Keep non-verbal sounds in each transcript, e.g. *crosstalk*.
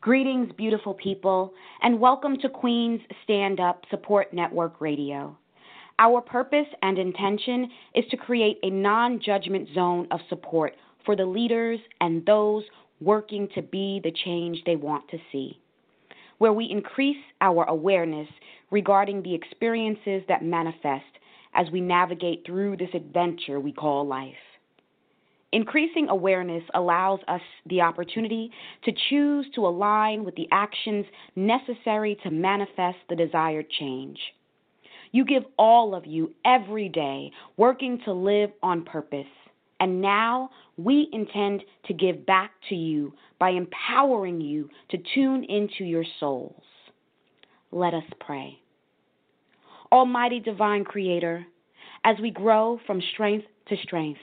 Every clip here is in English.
Greetings, beautiful people, and welcome to Queen's Stand Up Support Network Radio. Our purpose and intention is to create a non judgment zone of support for the leaders and those working to be the change they want to see, where we increase our awareness regarding the experiences that manifest as we navigate through this adventure we call life. Increasing awareness allows us the opportunity to choose to align with the actions necessary to manifest the desired change. You give all of you every day working to live on purpose. And now we intend to give back to you by empowering you to tune into your souls. Let us pray. Almighty Divine Creator, as we grow from strength to strength,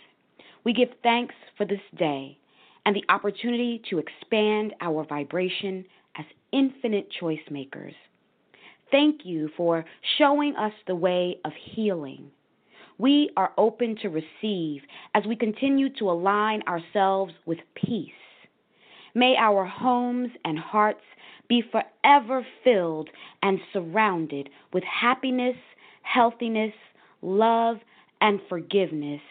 we give thanks for this day and the opportunity to expand our vibration as infinite choice makers. Thank you for showing us the way of healing. We are open to receive as we continue to align ourselves with peace. May our homes and hearts be forever filled and surrounded with happiness, healthiness, love, and forgiveness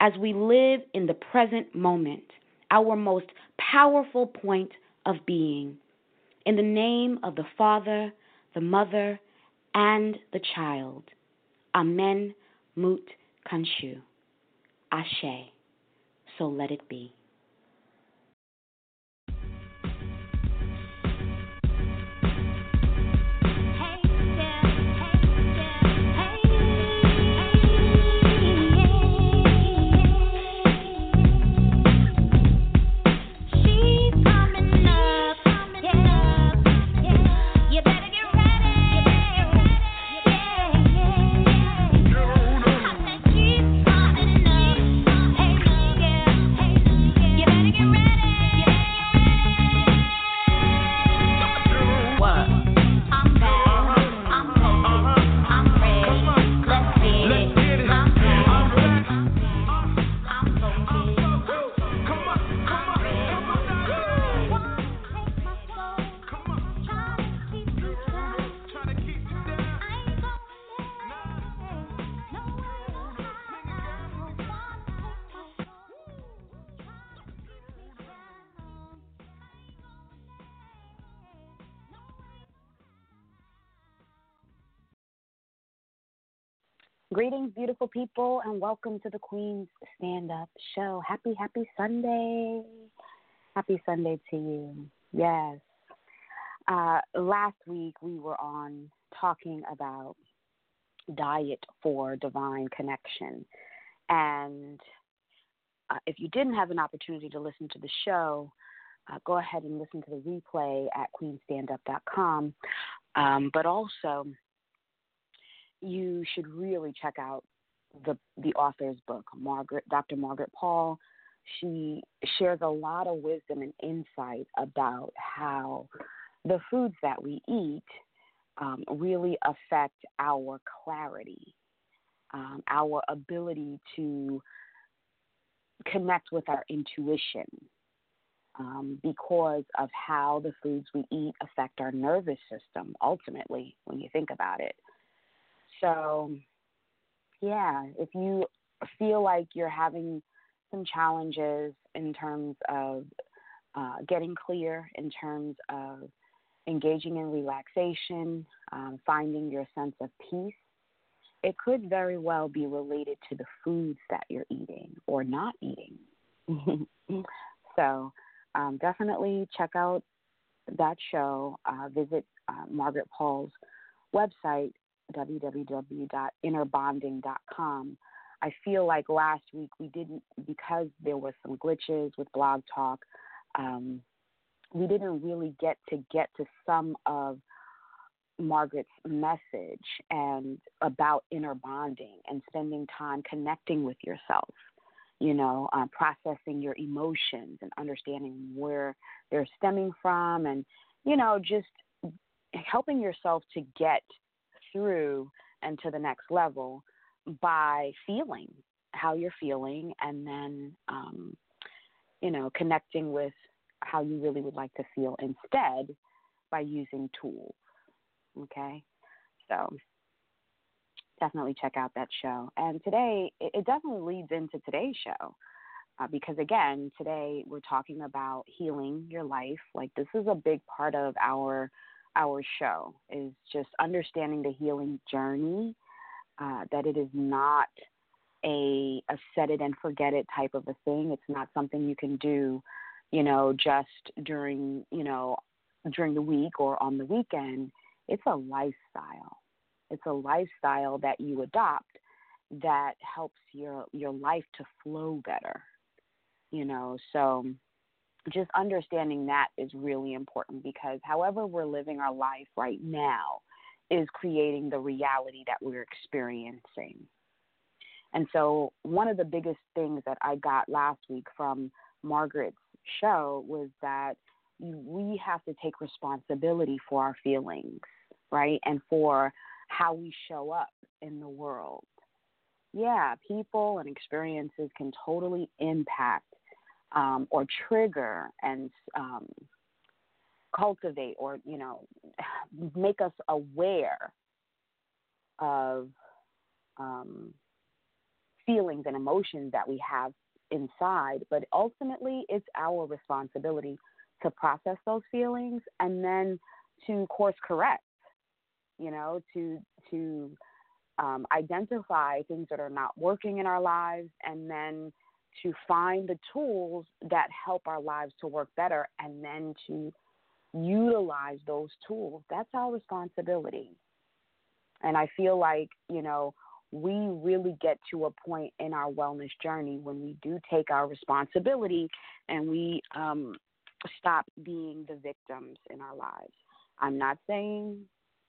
as we live in the present moment, our most powerful point of being. In the name of the Father, the Mother, and the Child. Amen. Mut Kanshu. Ashe. So let it be. Beautiful people, and welcome to the Queen's Stand Up Show. Happy, happy Sunday. Happy Sunday to you. Yes. Uh, last week we were on talking about diet for divine connection. And uh, if you didn't have an opportunity to listen to the show, uh, go ahead and listen to the replay at queenstandup.com. Um, but also, you should really check out the the author's book, Margaret, Dr. Margaret Paul. She shares a lot of wisdom and insight about how the foods that we eat um, really affect our clarity, um, our ability to connect with our intuition, um, because of how the foods we eat affect our nervous system. Ultimately, when you think about it. So, yeah, if you feel like you're having some challenges in terms of uh, getting clear, in terms of engaging in relaxation, um, finding your sense of peace, it could very well be related to the foods that you're eating or not eating. *laughs* so, um, definitely check out that show. Uh, visit uh, Margaret Paul's website, www.innerbonding.com. I feel like last week we didn't, because there was some glitches with Blog Talk, um, we didn't really get to get to some of Margaret's message and about inner bonding and spending time connecting with yourself, you know, uh, processing your emotions and understanding where they're stemming from and, you know, just helping yourself to get through and to the next level by feeling how you're feeling and then um, you know connecting with how you really would like to feel instead by using tools. Okay? So definitely check out that show. And today, it definitely leads into today's show. Uh, because again, today we're talking about healing your life. Like this is a big part of our our show is just understanding the healing journey. Uh, that it is not a a set it and forget it type of a thing. It's not something you can do, you know, just during you know during the week or on the weekend. It's a lifestyle. It's a lifestyle that you adopt that helps your your life to flow better. You know, so just understanding that is really important because however we're living our life right now is creating the reality that we're experiencing. And so, one of the biggest things that I got last week from Margaret's show was that we have to take responsibility for our feelings, right? And for how we show up in the world. Yeah, people and experiences can totally impact um, or trigger and um, cultivate or, you know, *sighs* make us aware of um, feelings and emotions that we have inside. But ultimately, it's our responsibility to process those feelings and then to course correct you know, to to um, identify things that are not working in our lives, and then to find the tools that help our lives to work better, and then to utilize those tools. That's our responsibility. And I feel like, you know, we really get to a point in our wellness journey when we do take our responsibility and we um, stop being the victims in our lives. I'm not saying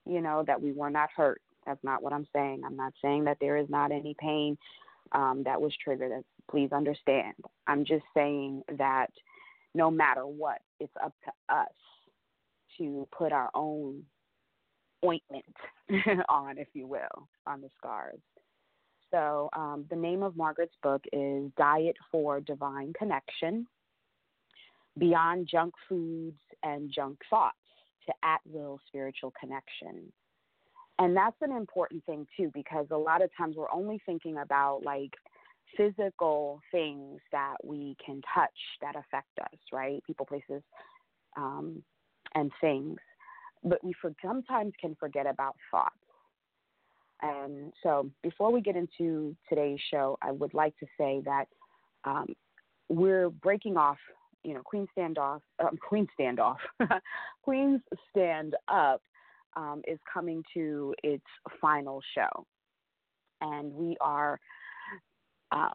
you know, that we were not hurt. That's not what I'm saying. I'm not saying that there is not any pain um, that was triggered. That's, please understand. I'm just saying that no matter what, it's up to us to put our own ointment *laughs* on, if you will, on the scars. So, um, the name of Margaret's book is Diet for Divine Connection Beyond Junk Foods and Junk Thoughts to at will spiritual connection. And that's an important thing too, because a lot of times we're only thinking about like physical things that we can touch that affect us, right? People, places, um, and things. But we for, sometimes can forget about thoughts. And so before we get into today's show, I would like to say that um, we're breaking off you know, Queen Standoff, um, *laughs* Queen Standoff, *laughs* Queen's Stand Up um, is coming to its final show. And we are um,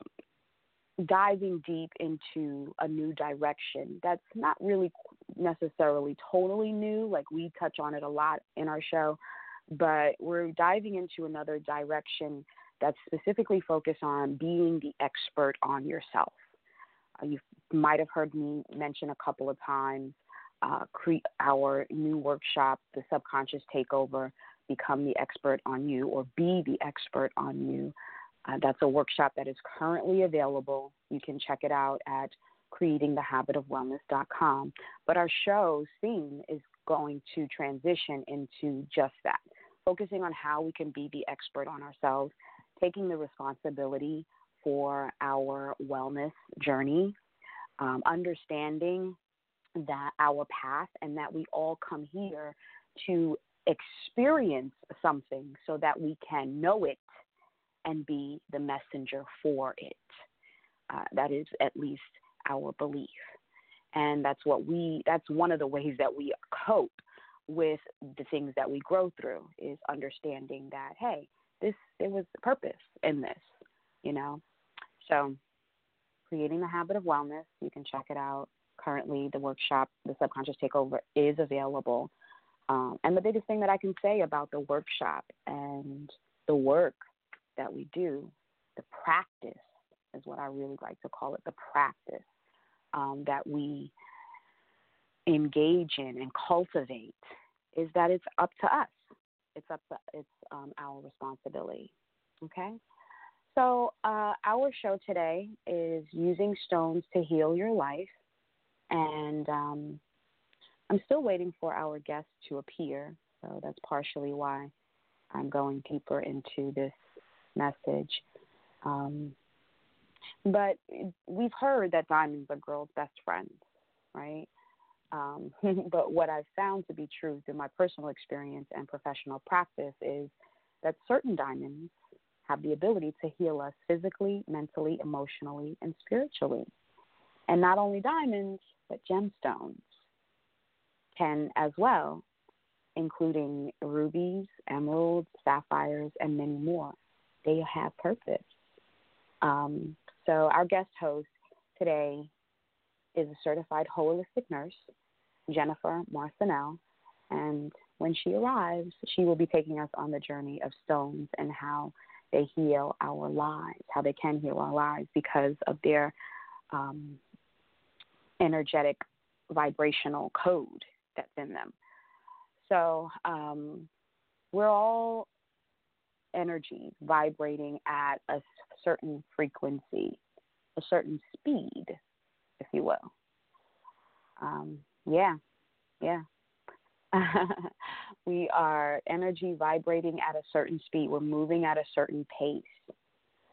diving deep into a new direction that's not really necessarily totally new. Like we touch on it a lot in our show, but we're diving into another direction that's specifically focused on being the expert on yourself. Uh, you might have heard me mention a couple of times uh, our new workshop, The Subconscious Takeover Become the Expert on You or Be the Expert on You. Uh, that's a workshop that is currently available. You can check it out at creatingthehabitofwellness.com. But our show's theme is going to transition into just that, focusing on how we can be the expert on ourselves, taking the responsibility for our wellness journey, um, understanding that our path and that we all come here to experience something so that we can know it and be the messenger for it. Uh, that is at least our belief. And that's what we, that's one of the ways that we cope with the things that we grow through is understanding that, hey, this, there was a purpose in this, you know? So, creating the habit of wellness, you can check it out. Currently, the workshop, the subconscious takeover, is available. Um, and the biggest thing that I can say about the workshop and the work that we do, the practice is what I really like to call it the practice um, that we engage in and cultivate is that it's up to us. It's up to it's um, our responsibility. Okay. So, uh, our show today is using stones to heal your life. And um, I'm still waiting for our guest to appear, so that's partially why I'm going deeper into this message. Um, but we've heard that diamonds are girls' best friends, right? Um, *laughs* but what I've found to be true through my personal experience and professional practice is that certain diamonds have the ability to heal us physically, mentally, emotionally, and spiritually. And not only diamonds, but gemstones can as well, including rubies, emeralds, sapphires, and many more. They have purpose. Um, so, our guest host today is a certified holistic nurse, Jennifer Marcenelle, and when she arrives, she will be taking us on the journey of stones and how they heal our lives, how they can heal our lives because of their um, energetic vibrational code that's in them. So um, we're all energy vibrating at a certain frequency, a certain speed, if you will. Um, yeah, yeah. *laughs* we are energy vibrating at a certain speed. We're moving at a certain pace.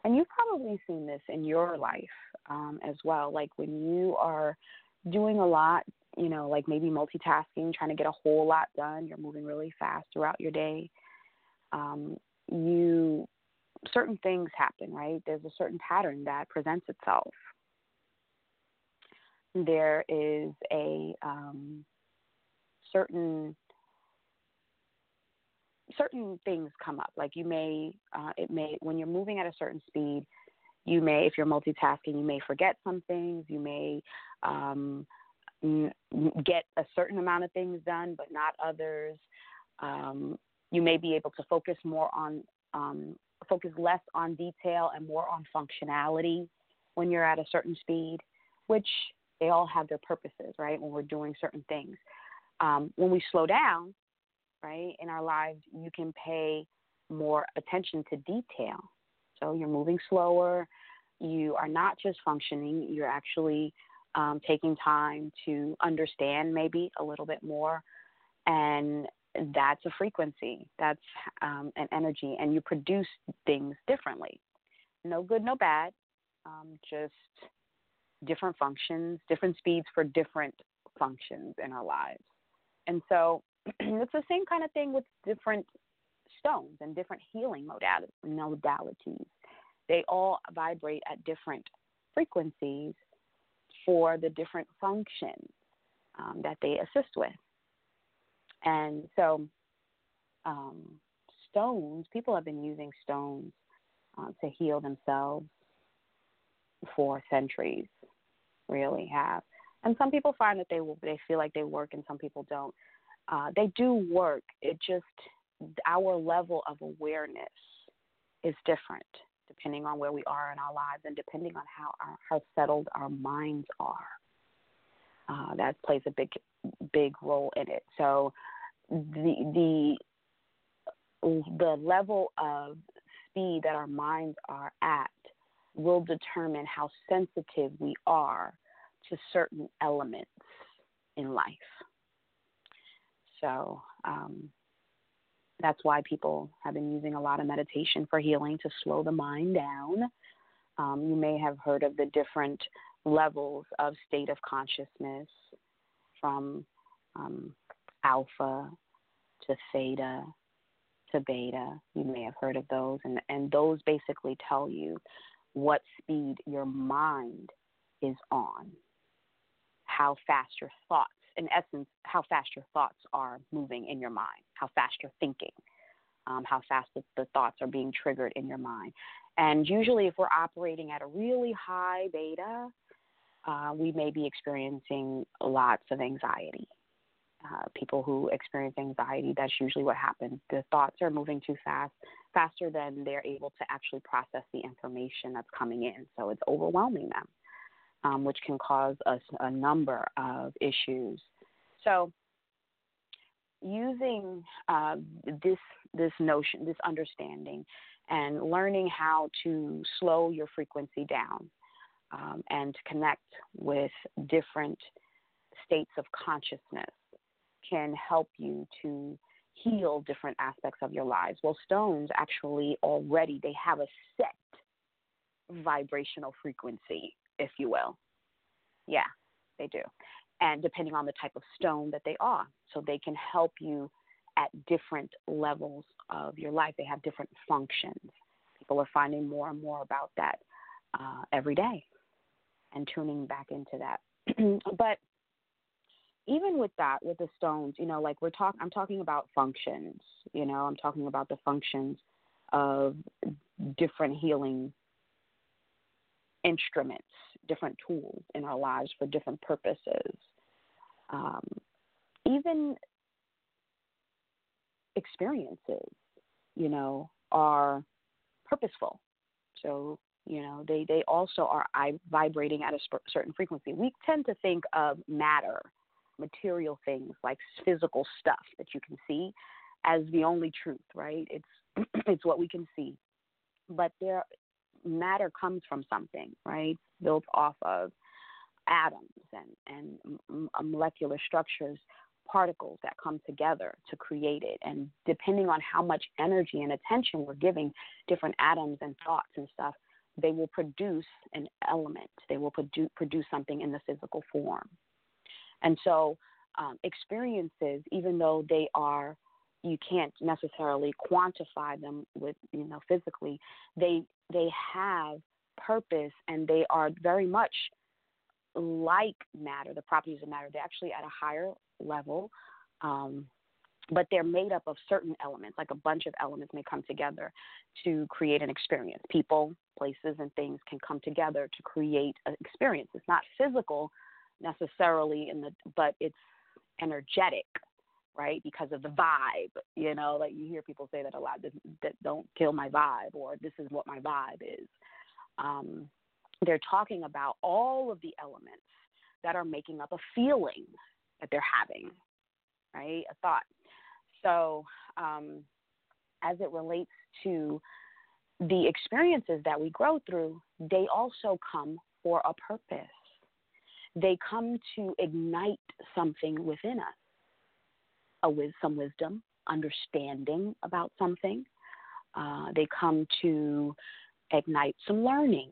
And you've probably seen this in your life um, as well. Like when you are doing a lot, you know, like maybe multitasking, trying to get a whole lot done, you're moving really fast throughout your day. Um, you certain things happen, right? There's a certain pattern that presents itself. There is a um, certain certain things come up. Like you may, uh, it may when you're moving at a certain speed, you may, if you're multitasking, you may forget some things. You may um, get a certain amount of things done, but not others. Um, you may be able to focus more on um, focus less on detail and more on functionality when you're at a certain speed, which they all have their purposes, right? When we're doing certain things. Um, when we slow down, right, in our lives, you can pay more attention to detail. So you're moving slower. You are not just functioning, you're actually um, taking time to understand maybe a little bit more. And that's a frequency, that's um, an energy, and you produce things differently. No good, no bad, um, just different functions, different speeds for different functions in our lives. And so *clears throat* it's the same kind of thing with different stones and different healing modalities. They all vibrate at different frequencies for the different functions um, that they assist with. And so, um, stones, people have been using stones uh, to heal themselves for centuries, really have. And some people find that they they feel like they work, and some people don't. Uh, they do work. It just our level of awareness is different depending on where we are in our lives and depending on how our, how settled our minds are. Uh, that plays a big big role in it. So the the the level of speed that our minds are at will determine how sensitive we are to certain elements in life. So um, that's why people have been using a lot of meditation for healing to slow the mind down. Um, you may have heard of the different levels of state of consciousness from um, alpha to theta to beta. You may have heard of those, and, and those basically tell you what speed your mind is on, how fast your thoughts, in essence, how fast your thoughts are moving in your mind, how fast you're thinking, um, how fast the, the thoughts are being triggered in your mind. And usually, if we're operating at a really high beta, uh, we may be experiencing lots of anxiety. Uh, people who experience anxiety, that's usually what happens. The thoughts are moving too fast, faster than they're able to actually process the information that's coming in. So it's overwhelming them, um, which can cause us a number of issues. So using uh, this this notion, this understanding, and learning how to slow your frequency down um, and connect with different states of consciousness can help you to heal different aspects of your lives. Well, stones actually already they have a set vibrational frequency, if you will. Yeah, they do. And depending on the type of stone that they are, so they can help you at different levels of your life. They have different functions. People are finding more and more about that uh, every day and tuning back into that. *clears throat* but even with that, with the stones, you know, like we're talking, I'm talking about functions. You know, I'm talking about the functions of different healing instruments, different tools in our lives for different purposes. Um, even experiences, you know, are purposeful. So, you know, they, they also are vibrating at a certain frequency. We tend to think of matter, material things like physical stuff that you can see as the only truth, right? It's *clears throat* it's what we can see. But there matter comes from something, right? Built off of atoms and, and uh, molecular structures, particles that come together to create it. And depending on how much energy and attention we're giving different atoms and thoughts and stuff, they will produce an element. They will produ- produce something in the physical form. And so, um, experiences, even though they are you can't necessarily quantify them with you know physically they they have purpose and they are very much like matter. The properties of matter they're actually at a higher level um, but they're made up of certain elements like a bunch of elements may come together to create an experience. People places and things can come together to create an experience. It's not physical necessarily in the but it's energetic right? Because of the vibe, you know, like you hear people say that a lot. That don't kill my vibe, or this is what my vibe is. Um, they're talking about all of the elements that are making up a feeling that they're having, right? A thought. So, um, as it relates to the experiences that we grow through, they also come for a purpose. They come to ignite something within us a with some wisdom, understanding about something. Uh, they come to ignite some learning.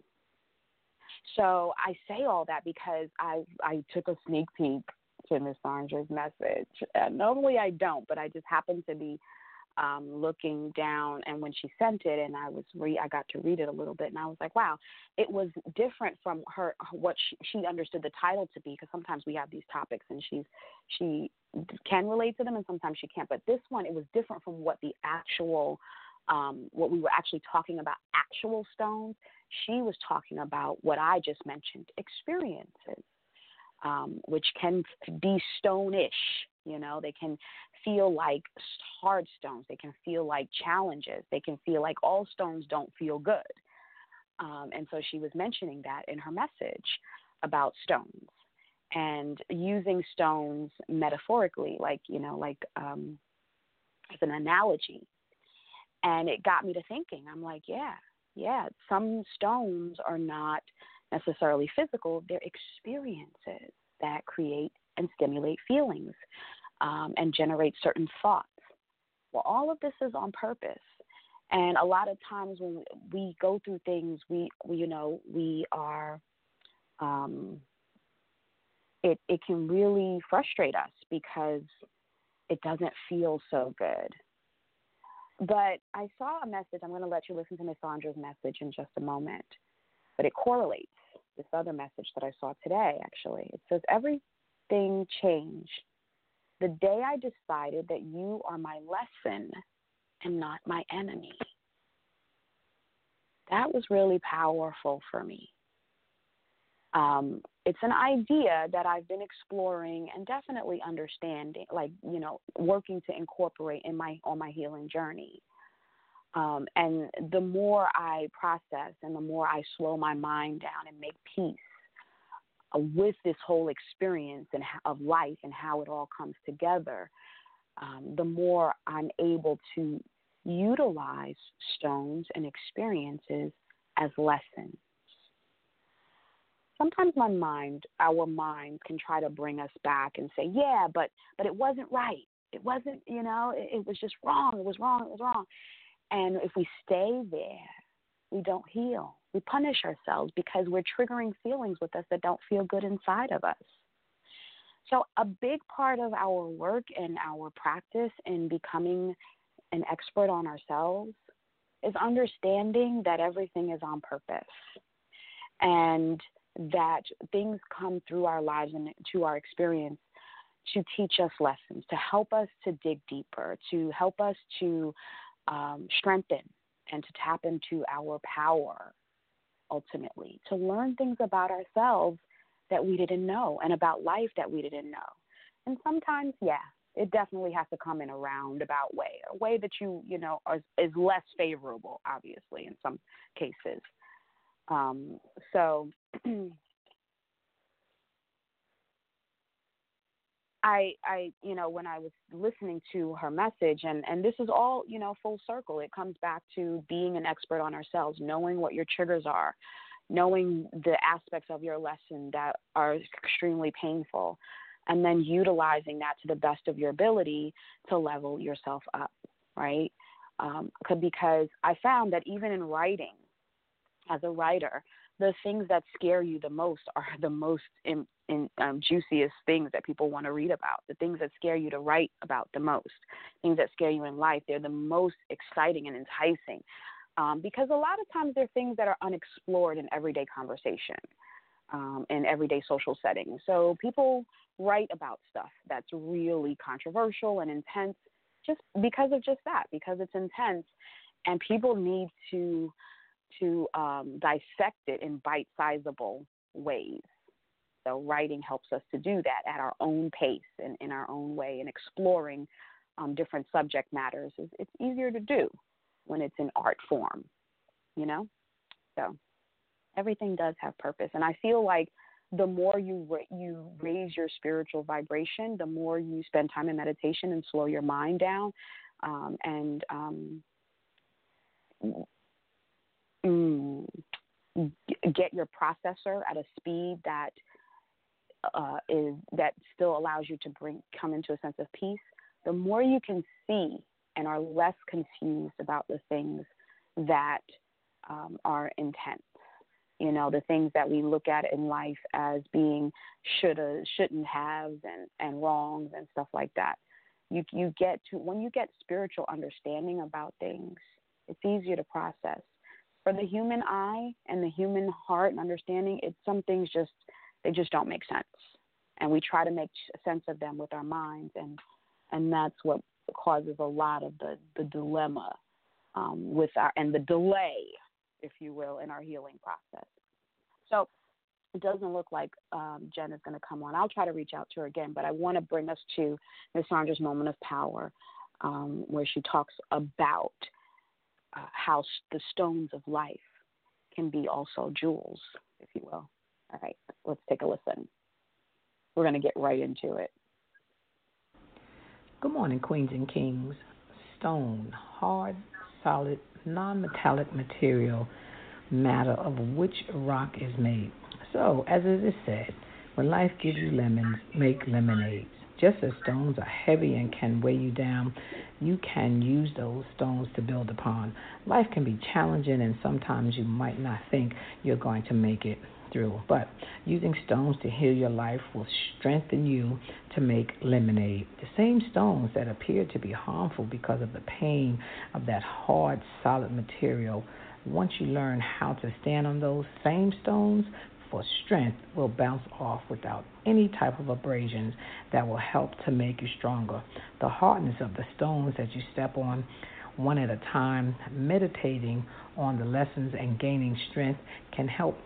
So I say all that because I I took a sneak peek to Miss Sandra's message. And normally I don't, but I just happened to be um, looking down, and when she sent it, and I was re I got to read it a little bit, and I was like, wow, it was different from her what she, she understood the title to be, because sometimes we have these topics, and she's she can relate to them, and sometimes she can't. But this one, it was different from what the actual um, what we were actually talking about, actual stones. She was talking about what I just mentioned, experiences, um, which can be stone-ish. You know, they can feel like hard stones. They can feel like challenges. They can feel like all stones don't feel good. Um, and so she was mentioning that in her message about stones and using stones metaphorically, like, you know, like um, as an analogy. And it got me to thinking. I'm like, yeah, yeah, some stones are not necessarily physical, they're experiences that create and stimulate feelings um, and generate certain thoughts. Well, all of this is on purpose. And a lot of times when we go through things, we, we you know, we are, um, it, it can really frustrate us because it doesn't feel so good. But I saw a message. I'm going to let you listen to Miss Sandra's message in just a moment. But it correlates this other message that I saw today, actually. It says, Everything changed the day I decided that you are my lesson and not my enemy. That was really powerful for me. Um, it's an idea that I've been exploring and definitely understanding, like you know, working to incorporate in my on my healing journey. Um, and the more I process and the more I slow my mind down and make peace with this whole experience and of life and how it all comes together, um, the more I'm able to utilize stones and experiences as lessons. sometimes my mind, our minds can try to bring us back and say, yeah, but but it wasn't right. It wasn't, you know, it, it was just wrong. It was wrong. It was wrong. And if we stay there, we don't heal. We punish ourselves because we're triggering feelings with us that don't feel good inside of us. So, a big part of our work and our practice in becoming an expert on ourselves is understanding that everything is on purpose and that things come through our lives and to our experience to teach us lessons, to help us to dig deeper, to help us to um, strengthen and to tap into our power ultimately, to learn things about ourselves that we didn't know and about life that we didn't know. And sometimes, yeah, it definitely has to come in a roundabout way, a way that you, you know, is, is less favorable, obviously, in some cases. Um, so *clears throat* I, I, you know, when I was listening to her message, and and this is all, you know, full circle. It comes back to being an expert on ourselves, knowing what your triggers are, knowing the aspects of your lesson that are extremely painful, and then utilizing that to the best of your ability to level yourself up, right? Um, because I found that even in writing, as a writer, the things that scare you the most are *laughs* the most in, in, um, juiciest things that people want to read about. The things that scare you to write about the most, things that scare you in life, they're the most exciting and enticing. Um, because a lot of times they're things that are unexplored in everyday conversation, um, in everyday social settings. So people write about stuff that's really controversial and intense just because of just that, because it's intense, and people need to to um, dissect it in bite sizable ways. So, writing helps us to do that at our own pace and in our own way, and exploring um, different subject matters is it's easier to do when it's in art form, you know? So, everything does have purpose. And I feel like the more you you raise your spiritual vibration, the more you spend time in meditation and slow your mind down, um, and um, mm, get your processor at a speed that uh, is that still allows you to bring come into a sense of peace, the more you can see and are less confused about the things that um, are intense. You know, the things that we look at in life as being shoulda, shouldn't have, and, and wrongs and stuff like that. You you get to when you get spiritual understanding about things, it's easier to process for the human eye and the human heart and understanding, it's some things just they just don't make sense, and we try to make sense of them with our minds, and and that's what causes a lot of the the dilemma um, with our and the delay, if you will, in our healing process. So it doesn't look like um, Jen is going to come on. I'll try to reach out to her again, but I want to bring us to Miss Sandra's moment of power, um, where she talks about uh, how the stones of life can be also jewels, if you will. All right, let's take a listen. We're going to get right into it. Good morning, Queens and Kings. Stone, hard, solid, non metallic material, matter of which rock is made. So, as it is said, when life gives you lemons, make lemonades. Just as stones are heavy and can weigh you down, you can use those stones to build upon. Life can be challenging, and sometimes you might not think you're going to make it through. But using stones to heal your life will strengthen you to make lemonade. The same stones that appear to be harmful because of the pain of that hard, solid material. Once you learn how to stand on those same stones, for strength will bounce off without any type of abrasions that will help to make you stronger. The hardness of the stones that you step on one at a time, meditating on the lessons and gaining strength can help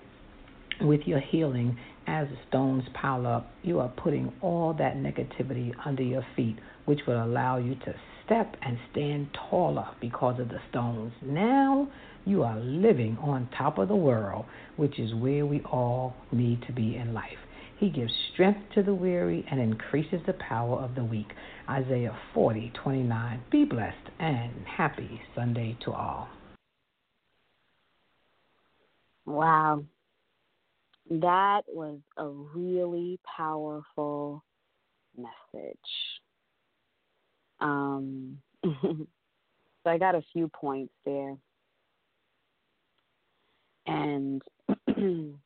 with your healing as the stones pile up. You are putting all that negativity under your feet, which will allow you to step and stand taller because of the stones. Now you are living on top of the world, which is where we all need to be in life. He gives strength to the weary and increases the power of the weak. Isaiah 40:29. Be blessed and happy Sunday to all. Wow. that was a really powerful message. Um, *laughs* so I got a few points there. And *clears throat*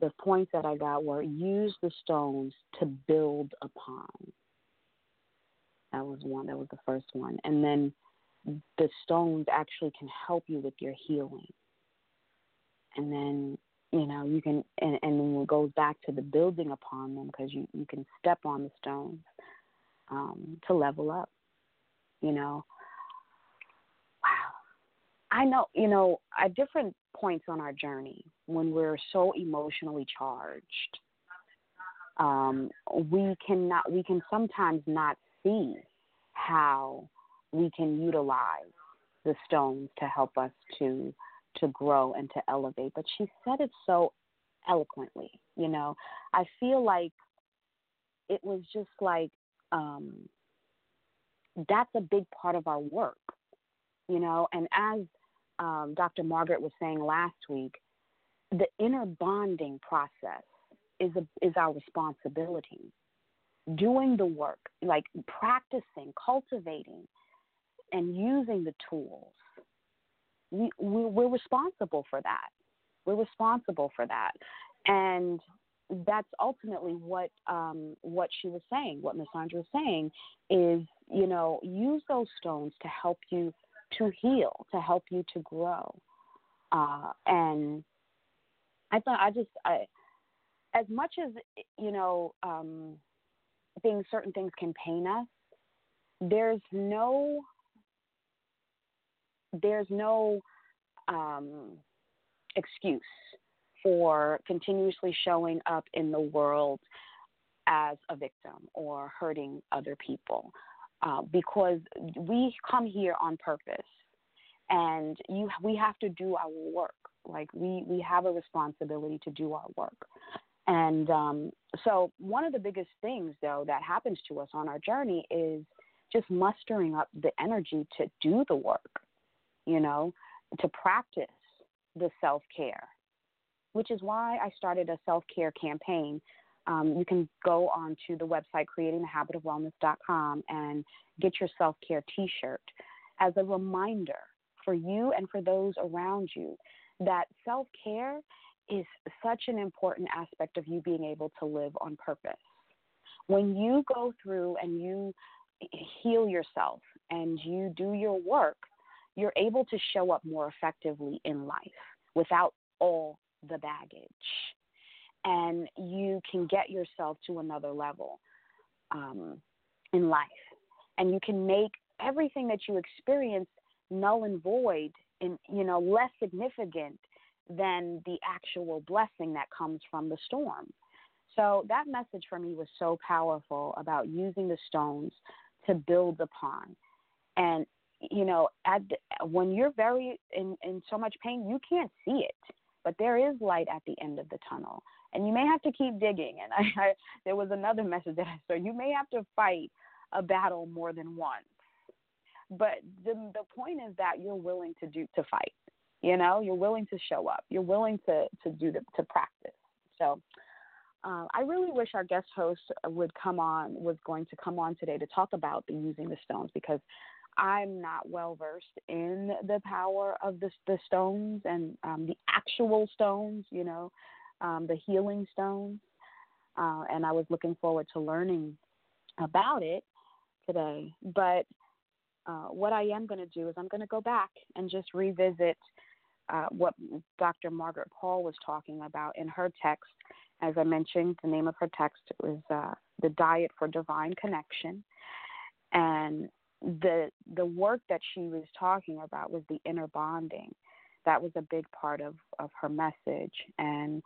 the points that I got were use the stones to build upon. That was one. That was the first one. And then the stones actually can help you with your healing. And then, you know, you can, and, and then it goes back to the building upon them because you, you can step on the stones um, to level up, you know. Wow. I know, you know, at different points on our journey, when we're so emotionally charged, um, we cannot, we can sometimes not see how we can utilize the stones to help us to to grow and to elevate. But she said it so eloquently, you know. I feel like it was just like um, that's a big part of our work, you know. And as um, Dr. Margaret was saying last week, the inner bonding process is a, is our responsibility. Doing the work, like practicing, cultivating, and using the tools. We, we we're responsible for that. We're responsible for that, and that's ultimately what um, what she was saying. What Miss Sandra was saying is, you know, use those stones to help you to heal, to help you to grow. Uh, and I thought I just I, as much as you know, um, things certain things can pain us. There's no there's no um, excuse for continuously showing up in the world as a victim or hurting other people uh, because we come here on purpose and you we have to do our work like we we have a responsibility to do our work and um, so one of the biggest things though that happens to us on our journey is just mustering up the energy to do the work you know, to practice the self care, which is why I started a self care campaign. Um, you can go on to the website creatingthehabitofwellness.com and get your self care t shirt as a reminder for you and for those around you that self care is such an important aspect of you being able to live on purpose. When you go through and you heal yourself and you do your work, you're able to show up more effectively in life without all the baggage. And you can get yourself to another level um, in life. And you can make everything that you experience null and void and you know less significant than the actual blessing that comes from the storm. So that message for me was so powerful about using the stones to build upon. And you know, at the, when you're very in, in so much pain, you can't see it, but there is light at the end of the tunnel, and you may have to keep digging. And *laughs* I, I there was another message that I saw: you may have to fight a battle more than once, but the the point is that you're willing to do to fight. You know, you're willing to show up. You're willing to to do the to practice. So. Uh, I really wish our guest host would come on, was going to come on today to talk about the using the stones because I'm not well versed in the power of the, the stones and um, the actual stones, you know, um, the healing stones. Uh, and I was looking forward to learning about it today. But uh, what I am going to do is I'm going to go back and just revisit uh, what Dr. Margaret Paul was talking about in her text. As I mentioned, the name of her text was uh, The Diet for Divine Connection. And the the work that she was talking about was the inner bonding. That was a big part of of her message, and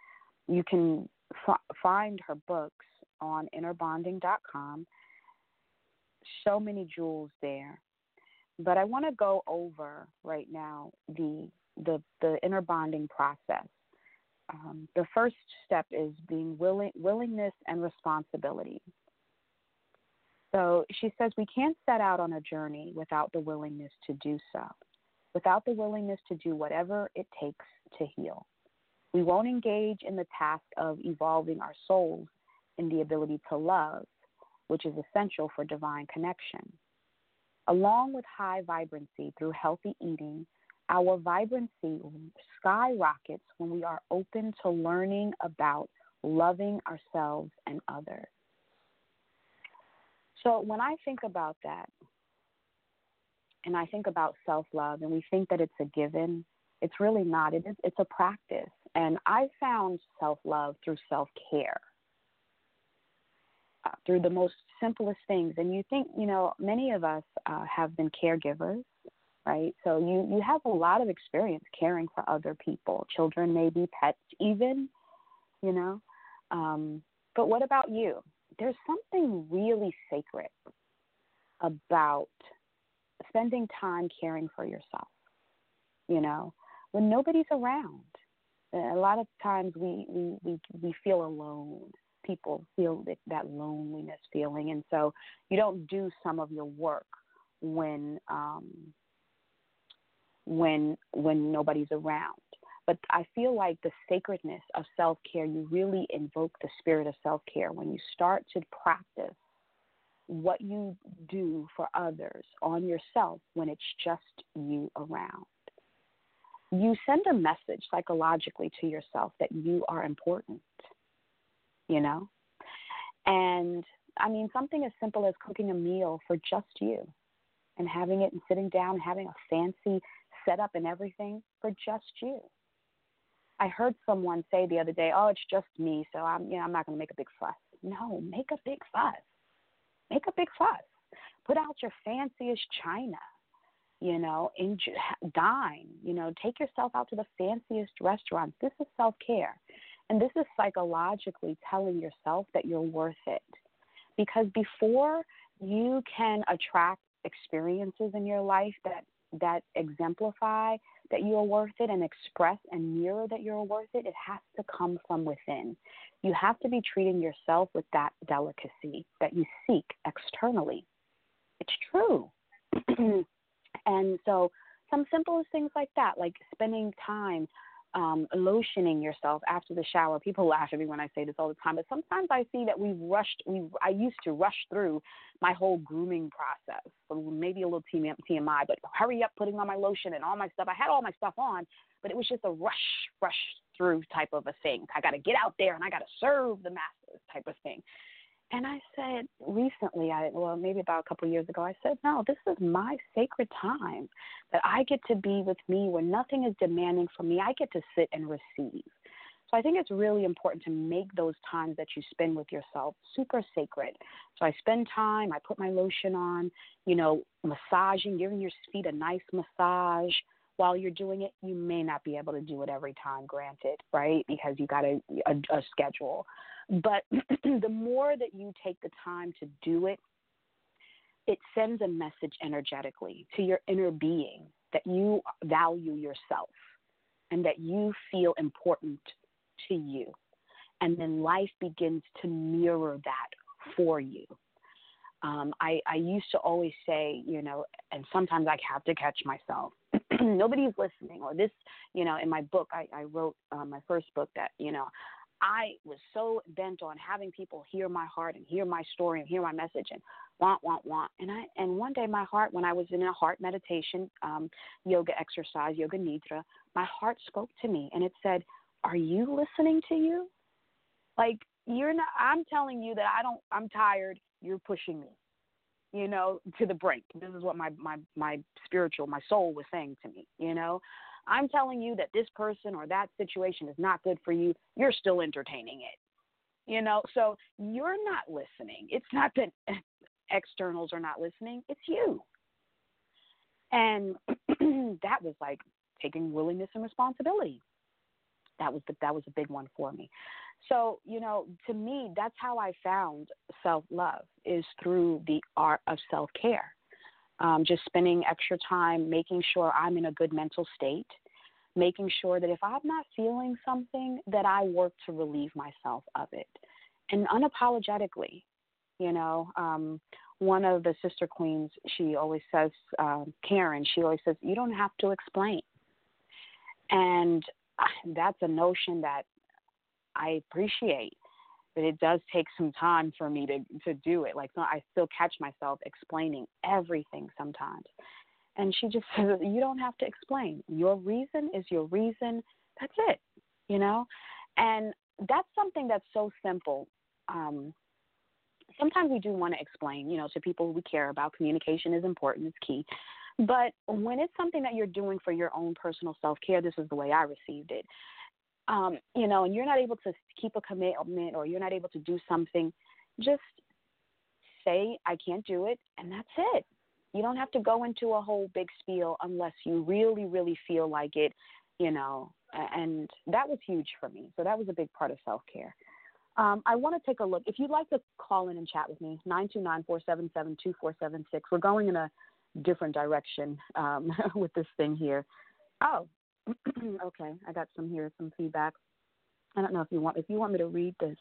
you can f- find her books on innerbonding.com. So many jewels there, but I want to go over right now the the the inner bonding process. Um, the first step is being willing willingness and responsibility. So she says we can't set out on a journey without the willingness to do so, without the willingness to do whatever it takes to heal. We won't engage in the task of evolving our souls in the ability to love, which is essential for divine connection. Along with high vibrancy through healthy eating, our vibrancy skyrockets when we are open to learning about loving ourselves and others. So when I think about that, and I think about self love, and we think that it's a given, it's really not. It is, it's a practice. And I found self love through self care, uh, through the most simplest things. And you think, you know, many of us uh, have been caregivers, right? So you, you have a lot of experience caring for other people, children, maybe pets, even, you know. Um, but what about you? There's something really sacred about spending time caring for yourself, you know, when nobody's around. A lot of times we, we, we, we feel alone. People feel that, that loneliness feeling. And so you don't do some of your work when um, when when nobody's around. But I feel like the sacredness of self care, you really invoke the spirit of self care when you start to practice what you do for others on yourself when it's just you around. You send a message psychologically to yourself that you are important, you know? And I mean, something as simple as cooking a meal for just you and having it and sitting down, having a fancy setup and everything for just you. I heard someone say the other day, "Oh, it's just me, so I'm, you know, I'm not going to make a big fuss." No, make a big fuss make a big fuss. Put out your fanciest china, you know, enjoy, dine, you know, take yourself out to the fanciest restaurants. This is self care. And this is psychologically telling yourself that you're worth it. Because before you can attract experiences in your life that that exemplify that you are worth it and express and mirror that you're worth it, it has to come from within. You have to be treating yourself with that delicacy that you seek externally. It's true. *clears throat* and so, some simplest things like that, like spending time um, lotioning yourself after the shower. People laugh at me when I say this all the time, but sometimes I see that we've rushed. We I used to rush through my whole grooming process. Maybe a little TMI, but hurry up putting on my lotion and all my stuff. I had all my stuff on, but it was just a rush, rush through type of a thing. I got to get out there and I got to serve the masses type of thing. And I said recently, I well maybe about a couple of years ago, I said, no, this is my sacred time that I get to be with me where nothing is demanding from me. I get to sit and receive. So I think it's really important to make those times that you spend with yourself super sacred. So I spend time, I put my lotion on, you know, massaging, giving your feet a nice massage. While you're doing it, you may not be able to do it every time, granted, right? Because you got a, a, a schedule. But *clears throat* the more that you take the time to do it, it sends a message energetically to your inner being that you value yourself and that you feel important to you. And then life begins to mirror that for you. Um, I, I used to always say, you know, and sometimes I have to catch myself. *clears throat* Nobody's listening, or this, you know, in my book, I, I wrote uh, my first book that, you know, I was so bent on having people hear my heart and hear my story and hear my message and want, want, want. And I and one day my heart, when I was in a heart meditation, um, yoga exercise, yoga nidra, my heart spoke to me and it said, "Are you listening to you? Like you're not. I'm telling you that I don't. I'm tired. You're pushing me." You know, to the brink. This is what my my my spiritual, my soul was saying to me, you know. I'm telling you that this person or that situation is not good for you, you're still entertaining it. You know, so you're not listening. It's not that *laughs* externals are not listening, it's you. And *clears throat* that was like taking willingness and responsibility. That was the, that was a big one for me. So, you know, to me, that's how I found self love is through the art of self care um, just spending extra time making sure I'm in a good mental state, making sure that if I'm not feeling something, that I work to relieve myself of it, and unapologetically. You know, um, one of the sister queens, she always says, uh, Karen, she always says, you don't have to explain. And that's a notion that I appreciate, but it does take some time for me to to do it. Like I still catch myself explaining everything sometimes. And she just *laughs* says, You don't have to explain. Your reason is your reason. That's it. You know? And that's something that's so simple. Um, sometimes we do want to explain, you know, to people we care about. Communication is important, it's key. But when it's something that you're doing for your own personal self care, this is the way I received it. Um, you know, and you're not able to keep a commitment or you're not able to do something, just say, I can't do it, and that's it. You don't have to go into a whole big spiel unless you really, really feel like it, you know. And that was huge for me. So that was a big part of self care. Um, I want to take a look. If you'd like to call in and chat with me, 929 477 2476. We're going in a different direction um, *laughs* with this thing here. Oh, *clears throat* okay. I got some here, some feedback. I don't know if you want if you want me to read this,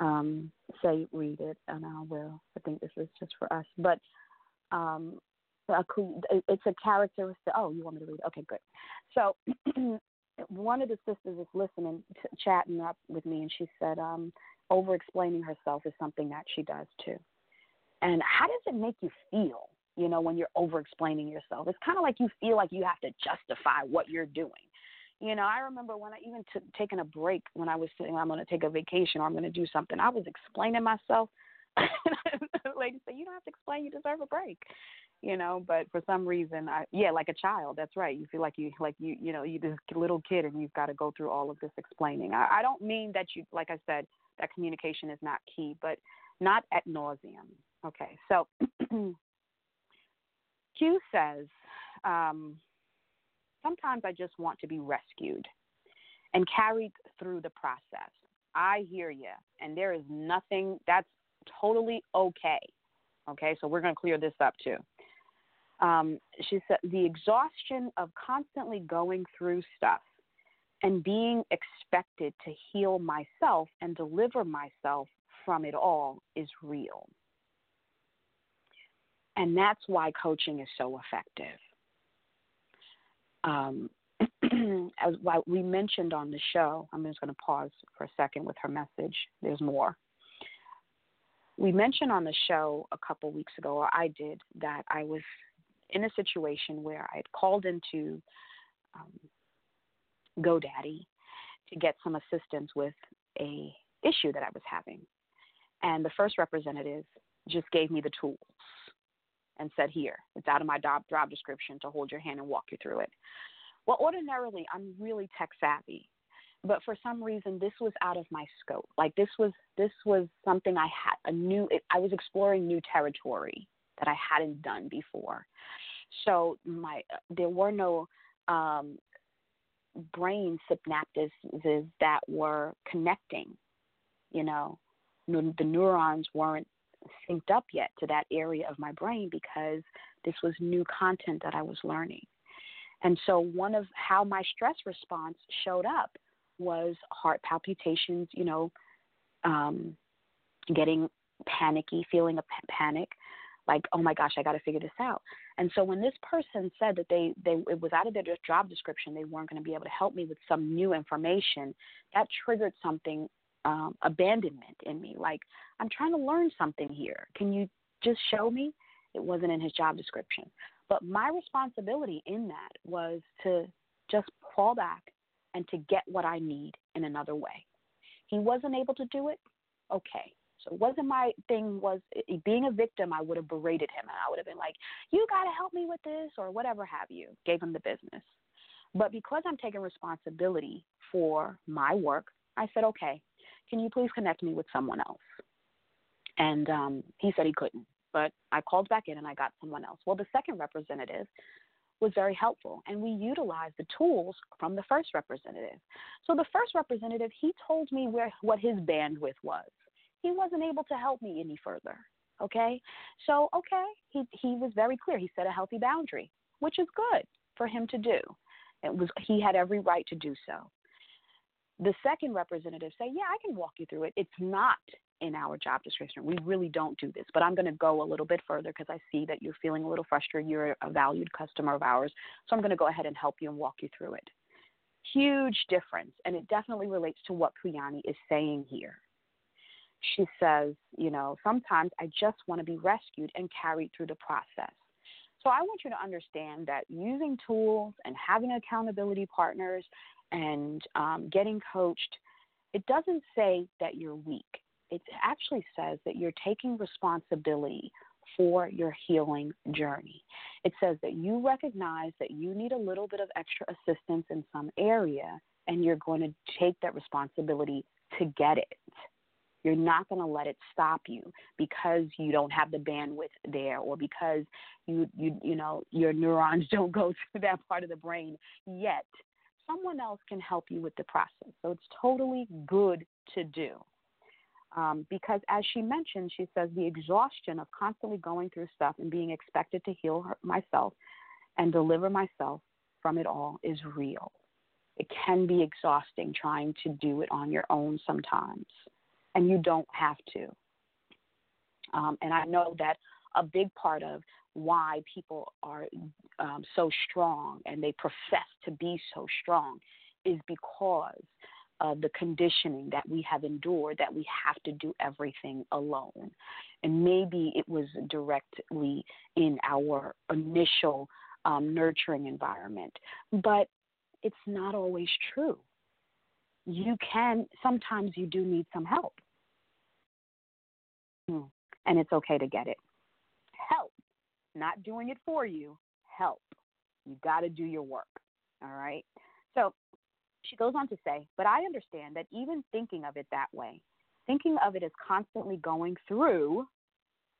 um, say read it, and I will. I think this is just for us, but um, it's a characteristic. Oh, you want me to read? It? Okay, good. So *clears throat* one of the sisters is listening, t- chatting up with me, and she said, um, over explaining herself is something that she does too. And how does it make you feel, you know, when you're over explaining yourself? It's kind of like you feel like you have to justify what you're doing. You know, I remember when I even took taking a break when I was saying I'm going to take a vacation or I'm going to do something, I was explaining myself. *laughs* the lady said, You don't have to explain, you deserve a break you know but for some reason i yeah like a child that's right you feel like you like you you know you this little kid and you've got to go through all of this explaining i, I don't mean that you like i said that communication is not key but not at nauseum okay so *clears throat* q says um, sometimes i just want to be rescued and carried through the process. I hear you and there is nothing that's totally okay. Okay so we're going to clear this up too. Um, she said, the exhaustion of constantly going through stuff and being expected to heal myself and deliver myself from it all is real. And that's why coaching is so effective. Um, *clears throat* as we mentioned on the show, I'm just going to pause for a second with her message. There's more. We mentioned on the show a couple weeks ago, or I did, that I was in a situation where I had called into um, GoDaddy to get some assistance with a issue that I was having, and the first representative just gave me the tools and said, "Here, it's out of my job job description to hold your hand and walk you through it." Well, ordinarily, I'm really tech savvy, but for some reason, this was out of my scope. Like this was this was something I had a new. I was exploring new territory that I hadn't done before. So my there were no um, brain synapses that were connecting. You know, the neurons weren't synced up yet to that area of my brain because this was new content that I was learning. And so one of how my stress response showed up was heart palpitations, you know, um, getting panicky, feeling a panic, like, oh my gosh, I got to figure this out. And so when this person said that they, they it was out of their job description, they weren't going to be able to help me with some new information, that triggered something, um, abandonment in me. Like, I'm trying to learn something here. Can you just show me? It wasn't in his job description. But my responsibility in that was to just fall back and to get what I need in another way. He wasn't able to do it. Okay, so it wasn't my thing was being a victim, I would have berated him and I would have been like, You gotta help me with this or whatever have you. Gave him the business. But because I'm taking responsibility for my work, I said, Okay, can you please connect me with someone else? And um, he said he couldn't. But I called back in and I got someone else. Well, the second representative was very helpful and we utilized the tools from the first representative. So the first representative, he told me where what his bandwidth was he wasn't able to help me any further. Okay? So, okay, he, he was very clear. He set a healthy boundary, which is good for him to do. It was he had every right to do so. The second representative say, "Yeah, I can walk you through it. It's not in our job description. We really don't do this, but I'm going to go a little bit further because I see that you're feeling a little frustrated. You're a valued customer of ours, so I'm going to go ahead and help you and walk you through it." Huge difference. And it definitely relates to what Puyani is saying here. She says, you know, sometimes I just want to be rescued and carried through the process. So I want you to understand that using tools and having accountability partners and um, getting coached, it doesn't say that you're weak. It actually says that you're taking responsibility for your healing journey. It says that you recognize that you need a little bit of extra assistance in some area, and you're going to take that responsibility to get it. You're not going to let it stop you because you don't have the bandwidth there or because you you you know your neurons *laughs* don't go to that part of the brain yet. Someone else can help you with the process. So it's totally good to do. Um, because as she mentioned, she says the exhaustion of constantly going through stuff and being expected to heal her, myself and deliver myself from it all is real. It can be exhausting trying to do it on your own sometimes and you don't have to. Um, and I know that a big part of why people are um, so strong and they profess to be so strong is because of the conditioning that we have endured that we have to do everything alone. And maybe it was directly in our initial um, nurturing environment, but it's not always true. You can, sometimes you do need some help. Hmm. And it's okay to get it. Not doing it for you. Help. You got to do your work. All right. So she goes on to say, but I understand that even thinking of it that way, thinking of it as constantly going through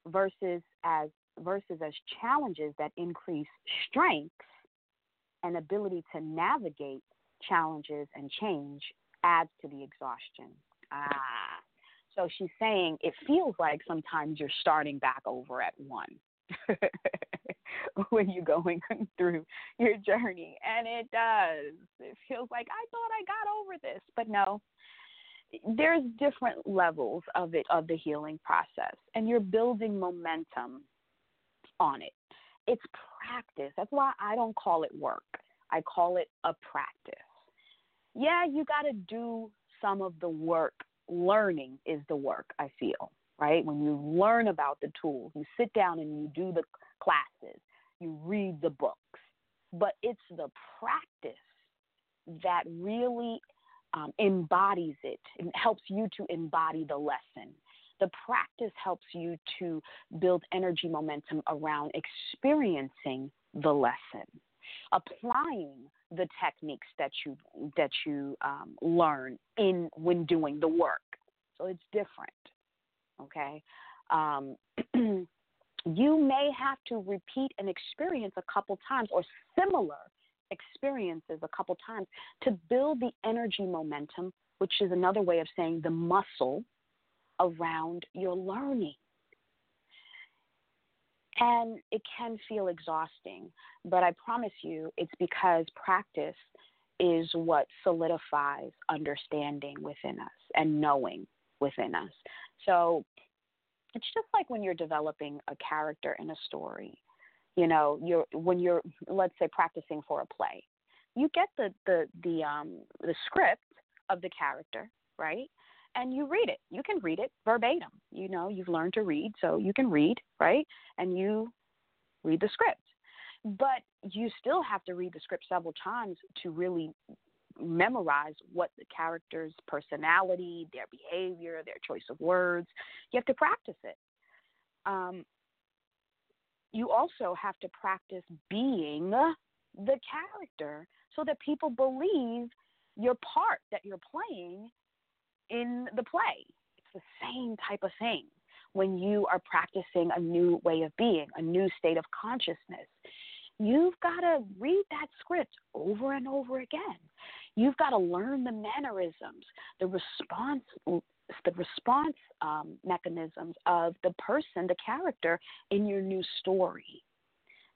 versus as versus as challenges that increase strengths and ability to navigate challenges and change adds to the exhaustion. Ah, so she's saying it feels like sometimes you're starting back over at one *laughs* when you're going *laughs* through your journey. And it does. It feels like I thought I got over this, but no. There's different levels of it of the healing process and you're building momentum on it. It's practice. That's why I don't call it work. I call it a practice. Yeah, you got to do some of the work learning is the work, I feel, right? When you learn about the tools, you sit down and you do the classes, you read the books, but it's the practice that really um, embodies it and helps you to embody the lesson. The practice helps you to build energy momentum around experiencing the lesson, applying the techniques that you that you um, learn in when doing the work. So it's different. Okay. Um, *clears throat* you may have to repeat an experience a couple times or similar experiences a couple times to build the energy momentum, which is another way of saying the muscle around your learning. And it can feel exhausting, but I promise you it's because practice is what solidifies understanding within us and knowing within us. So it's just like when you're developing a character in a story. You know, you're when you're let's say practicing for a play. You get the the the um the script of the character, right? and you read it. You can read it verbatim. You know, you've learned to read, so you can read, right? And you read the script. But you still have to read the script several times to really memorize what the character's personality, their behavior, their choice of words. You have to practice it. Um, you also have to practice being the character so that people believe your part that you're playing in the play. It's the same type of thing when you are practicing a new way of being, a new state of consciousness. You've got to read that script over and over again. You've got to learn the mannerisms, the response, the response um, mechanisms of the person, the character in your new story.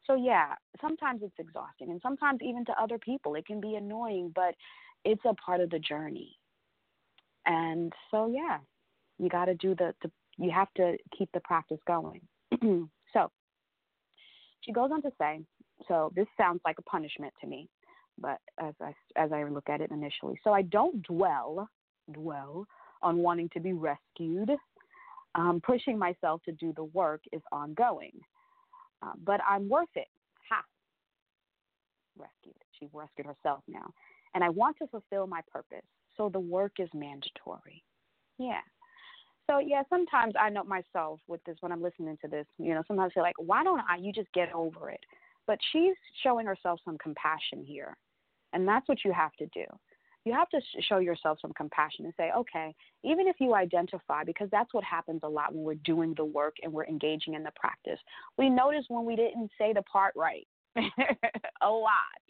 So yeah, sometimes it's exhausting, and sometimes even to other people it can be annoying, but it's a part of the journey. And so, yeah, you got to do the, the, you have to keep the practice going. *clears throat* so she goes on to say, so this sounds like a punishment to me, but as I as I look at it initially, so I don't dwell dwell on wanting to be rescued. Um, pushing myself to do the work is ongoing, uh, but I'm worth it. Ha! Rescued. She rescued herself now, and I want to fulfill my purpose. So the work is mandatory. Yeah. So yeah, sometimes I know myself with this when I'm listening to this. You know, sometimes I feel like, why don't I? You just get over it. But she's showing herself some compassion here, and that's what you have to do. You have to show yourself some compassion and say, okay, even if you identify, because that's what happens a lot when we're doing the work and we're engaging in the practice. We notice when we didn't say the part right *laughs* a lot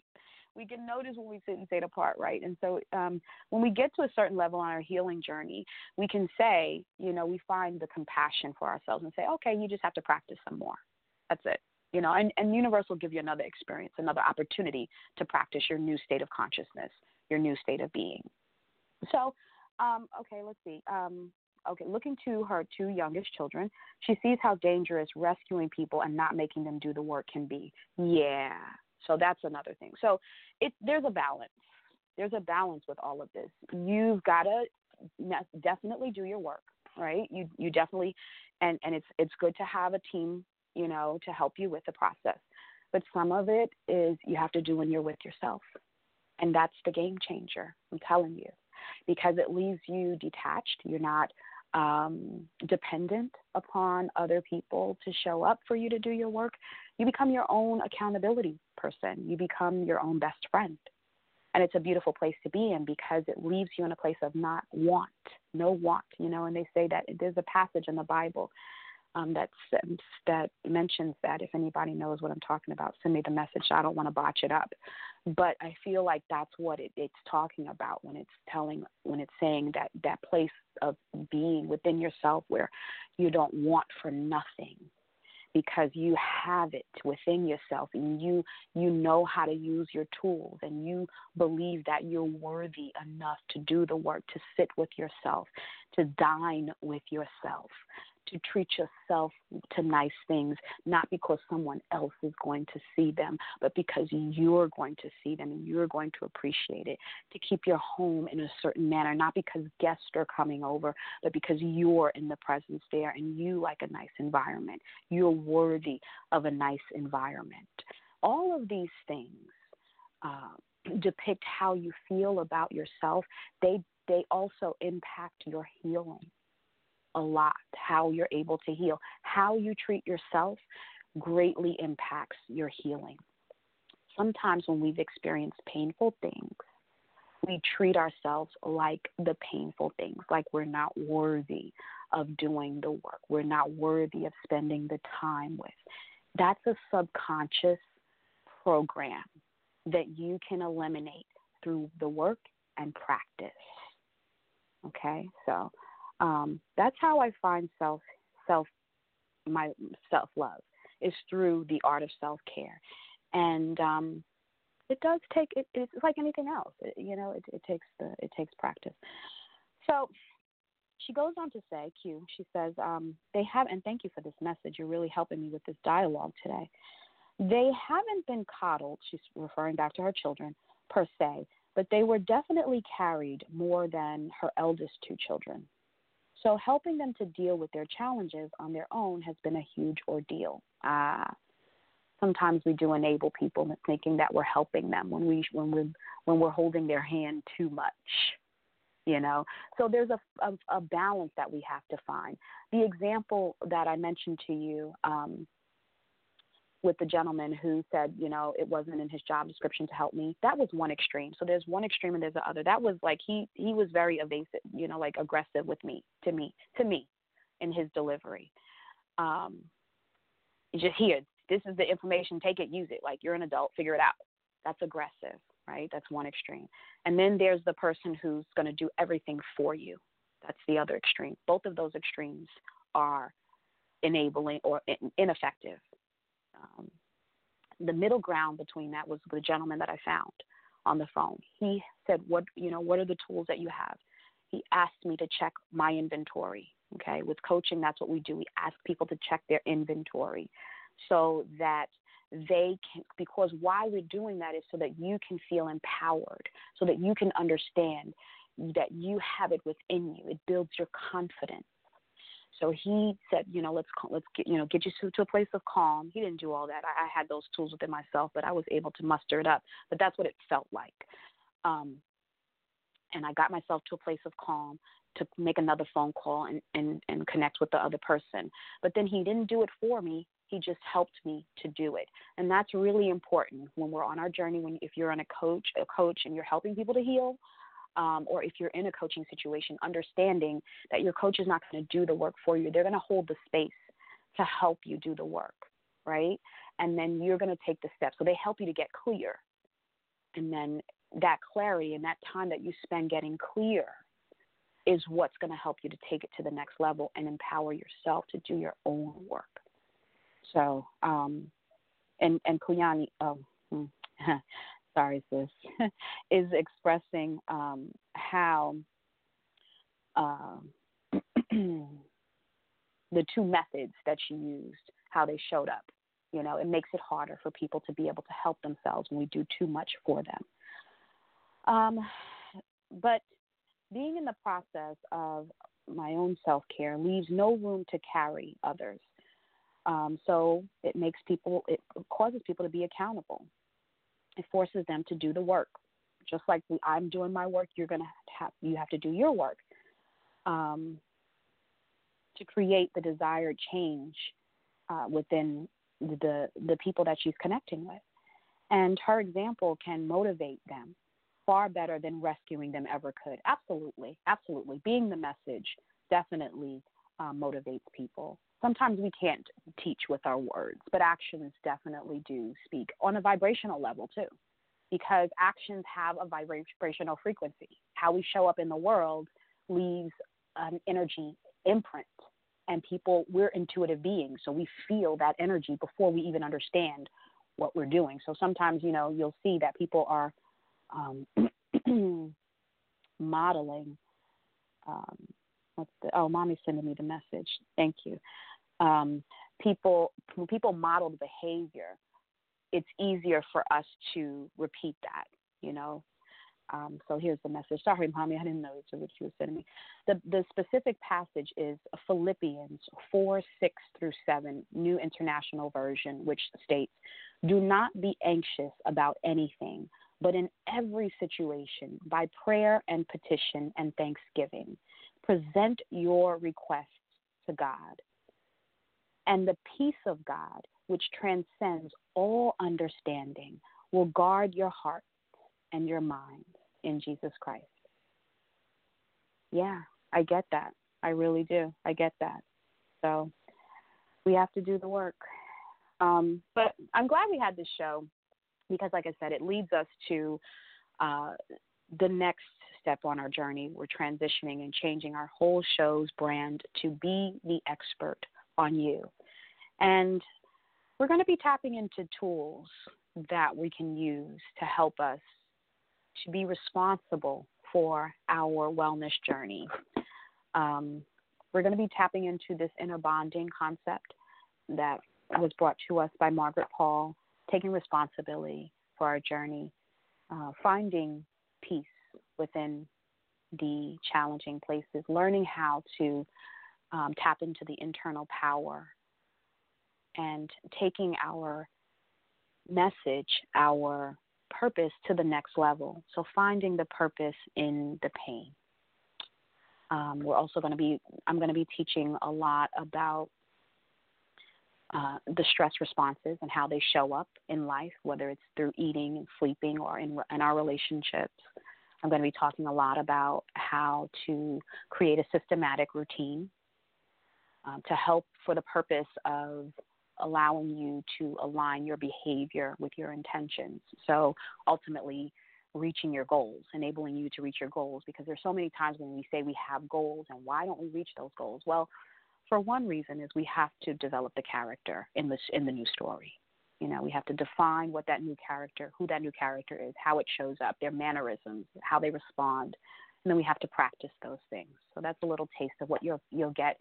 we can notice when we and say the part right. And so um, when we get to a certain level on our healing journey, we can say, you know, we find the compassion for ourselves and say, okay, you just have to practice some more. That's it. You know, and, and universe will give you another experience, another opportunity to practice your new state of consciousness, your new state of being. So, um, okay, let's see. Um, okay, looking to her two youngest children, she sees how dangerous rescuing people and not making them do the work can be. Yeah, so that's another thing. So it there's a balance. There's a balance with all of this. You've got to definitely do your work, right? You you definitely and and it's it's good to have a team, you know, to help you with the process. But some of it is you have to do when you're with yourself. And that's the game changer. I'm telling you. Because it leaves you detached. You're not um, dependent upon other people to show up for you to do your work. You become your own accountability person. You become your own best friend. And it's a beautiful place to be in because it leaves you in a place of not want, no want, you know. And they say that there's a passage in the Bible um, that that mentions that. If anybody knows what I'm talking about, send me the message. I don't want to botch it up, but I feel like that's what it, it's talking about when it's telling when it's saying that that place of being within yourself where you don't want for nothing because you have it within yourself and you you know how to use your tools and you believe that you're worthy enough to do the work to sit with yourself to dine with yourself to treat yourself to nice things, not because someone else is going to see them, but because you're going to see them and you're going to appreciate it. To keep your home in a certain manner, not because guests are coming over, but because you're in the presence there and you like a nice environment. You're worthy of a nice environment. All of these things. Uh, *clears throat* depict how you feel about yourself they they also impact your healing a lot how you're able to heal. How you treat yourself greatly impacts your healing. Sometimes when we've experienced painful things, we treat ourselves like the painful things, like we're not worthy of doing the work, we're not worthy of spending the time with. That's a subconscious program that you can eliminate through the work and practice. Okay, so um, that's how I find self self my self love is through the art of self care, and um, it does take it, it's like anything else. It, you know, it, it takes the it takes practice. So she goes on to say, Q. She says um, they have, and thank you for this message. You're really helping me with this dialogue today. They haven't been coddled. She's referring back to her children per se, but they were definitely carried more than her eldest two children. So helping them to deal with their challenges on their own has been a huge ordeal. Ah, sometimes we do enable people thinking that we're helping them when we when we when we're holding their hand too much. You know, so there's a, a, a balance that we have to find. The example that I mentioned to you um, with the gentleman who said, you know, it wasn't in his job description to help me. That was one extreme. So there's one extreme and there's the other. That was like he he was very evasive, you know, like aggressive with me, to me, to me, in his delivery. Um, just here, this is the information. Take it, use it. Like you're an adult, figure it out. That's aggressive, right? That's one extreme. And then there's the person who's going to do everything for you. That's the other extreme. Both of those extremes are enabling or ineffective um, the middle ground between that was the gentleman that I found on the phone. He said, "What you know? What are the tools that you have?" He asked me to check my inventory. Okay, with coaching, that's what we do. We ask people to check their inventory. so that they can because why we're doing that is so that you can feel empowered so that you can understand that you have it within you it builds your confidence so he said you know let's let's get you know get you to, to a place of calm he didn't do all that I, I had those tools within myself but i was able to muster it up but that's what it felt like um and i got myself to a place of calm to make another phone call and, and, and connect with the other person. But then he didn't do it for me. He just helped me to do it. And that's really important when we're on our journey. When if you're on a coach, a coach, and you're helping people to heal, um, or if you're in a coaching situation, understanding that your coach is not going to do the work for you. They're going to hold the space to help you do the work, right? And then you're going to take the steps. So they help you to get clear. And then that clarity and that time that you spend getting clear is what's going to help you to take it to the next level and empower yourself to do your own work. So, um, and and Kuyani, oh, hmm, *laughs* sorry, sis, *laughs* is expressing um, how uh, *clears throat* the two methods that she used, how they showed up. You know, it makes it harder for people to be able to help themselves when we do too much for them. Um, but being in the process of my own self care leaves no room to carry others. Um, so it makes people, it causes people to be accountable. It forces them to do the work. Just like I'm doing my work, you're going to have, you have to do your work um, to create the desired change uh, within the, the people that she's connecting with. And her example can motivate them far better than rescuing them ever could. Absolutely, absolutely. Being the message definitely uh, motivates people. Sometimes we can't teach with our words, but actions definitely do speak on a vibrational level too, because actions have a vibrational frequency. How we show up in the world leaves an energy imprint. And people, we're intuitive beings, so we feel that energy before we even understand what we're doing. So sometimes, you know, you'll see that people are um, *clears throat* modeling. Um, the, oh, mommy's sending me the message. Thank you. Um, people, when people model behavior, it's easier for us to repeat that, you know. Um, so here's the message. Sorry, mommy, I didn't know what you were sending me. The the specific passage is Philippians four six through seven, New International Version, which states, "Do not be anxious about anything, but in every situation, by prayer and petition and thanksgiving, present your requests to God. And the peace of God, which transcends all understanding, will guard your heart and your mind in Jesus Christ. Yeah, I get that. I really do. I get that. So we have to do the work. Um, but I'm glad we had this show because, like I said, it leads us to uh, the next step on our journey. We're transitioning and changing our whole show's brand to be the expert on you. And we're going to be tapping into tools that we can use to help us to be responsible for our wellness journey. Um, we're going to be tapping into this inner bonding concept that was brought to us by Margaret Paul taking responsibility for our journey, uh, finding peace within the challenging places, learning how to um, tap into the internal power, and taking our message, our purpose to the next level. So, finding the purpose in the pain. Um, we're also going to be, I'm going to be teaching a lot about uh, the stress responses and how they show up in life, whether it's through eating and sleeping or in, in our relationships. I'm going to be talking a lot about how to create a systematic routine um, to help for the purpose of allowing you to align your behavior with your intentions. So ultimately, reaching your goals, enabling you to reach your goals, because there's so many times when we say we have goals and why don't we reach those goals? Well, for one reason is we have to develop the character in this in the new story. You know, we have to define what that new character, who that new character is, how it shows up, their mannerisms, how they respond, and then we have to practice those things. So that's a little taste of what you'll you'll get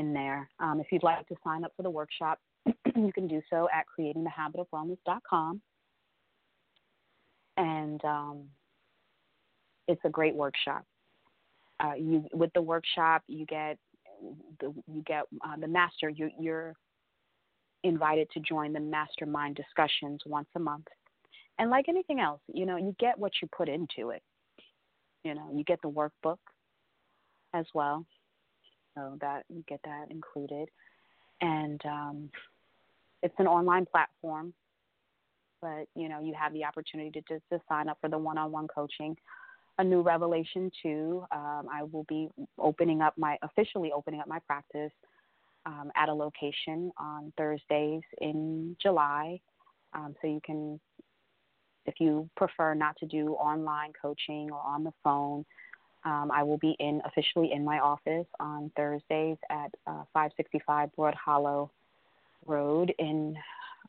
in there. Um, if you'd like to sign up for the workshop, *clears throat* you can do so at creatingthehabitofwellness.com. And um, it's a great workshop. Uh, you with the workshop, you get the, you get uh, the master. You, you're invited to join the mastermind discussions once a month. And like anything else, you know, you get what you put into it. You know, you get the workbook as well, so that you get that included. And um, it's an online platform, but you know, you have the opportunity to just to sign up for the one-on-one coaching a new revelation too. Um, I will be opening up my officially opening up my practice um, at a location on Thursdays in July. Um, so you can, if you prefer not to do online coaching or on the phone, um, I will be in officially in my office on Thursdays at uh, 565 Broad Hollow Road in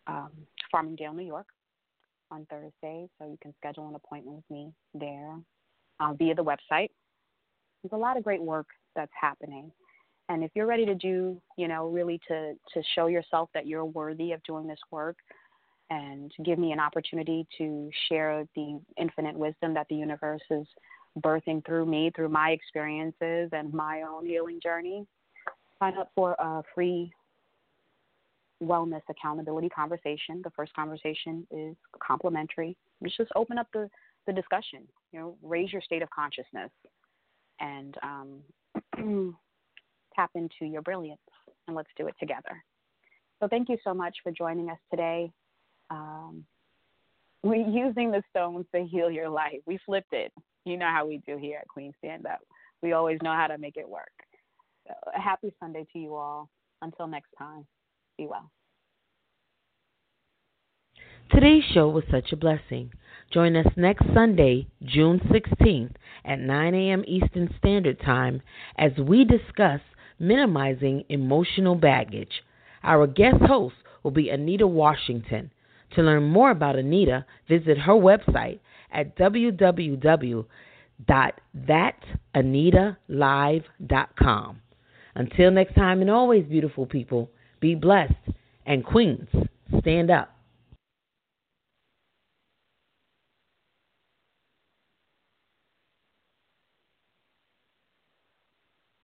um, Farmingdale, New York on Thursday. So you can schedule an appointment with me there uh, via the website. There's a lot of great work that's happening. And if you're ready to do, you know, really to, to show yourself that you're worthy of doing this work and give me an opportunity to share the infinite wisdom that the universe is birthing through me, through my experiences and my own healing journey, sign up for a free wellness accountability conversation. The first conversation is complimentary. It's just open up the the discussion. You know, raise your state of consciousness and um, *clears throat* tap into your brilliance, and let's do it together. So, thank you so much for joining us today. Um, *laughs* we're using the stones to heal your life. We flipped it. You know how we do here at Queen Stand Up. We always know how to make it work. So, a happy Sunday to you all. Until next time, be well. Today's show was such a blessing. Join us next Sunday, June 16th at 9 a.m. Eastern Standard Time as we discuss minimizing emotional baggage. Our guest host will be Anita Washington. To learn more about Anita, visit her website at www.thatanitalive.com. Until next time, and always, beautiful people, be blessed and queens, stand up.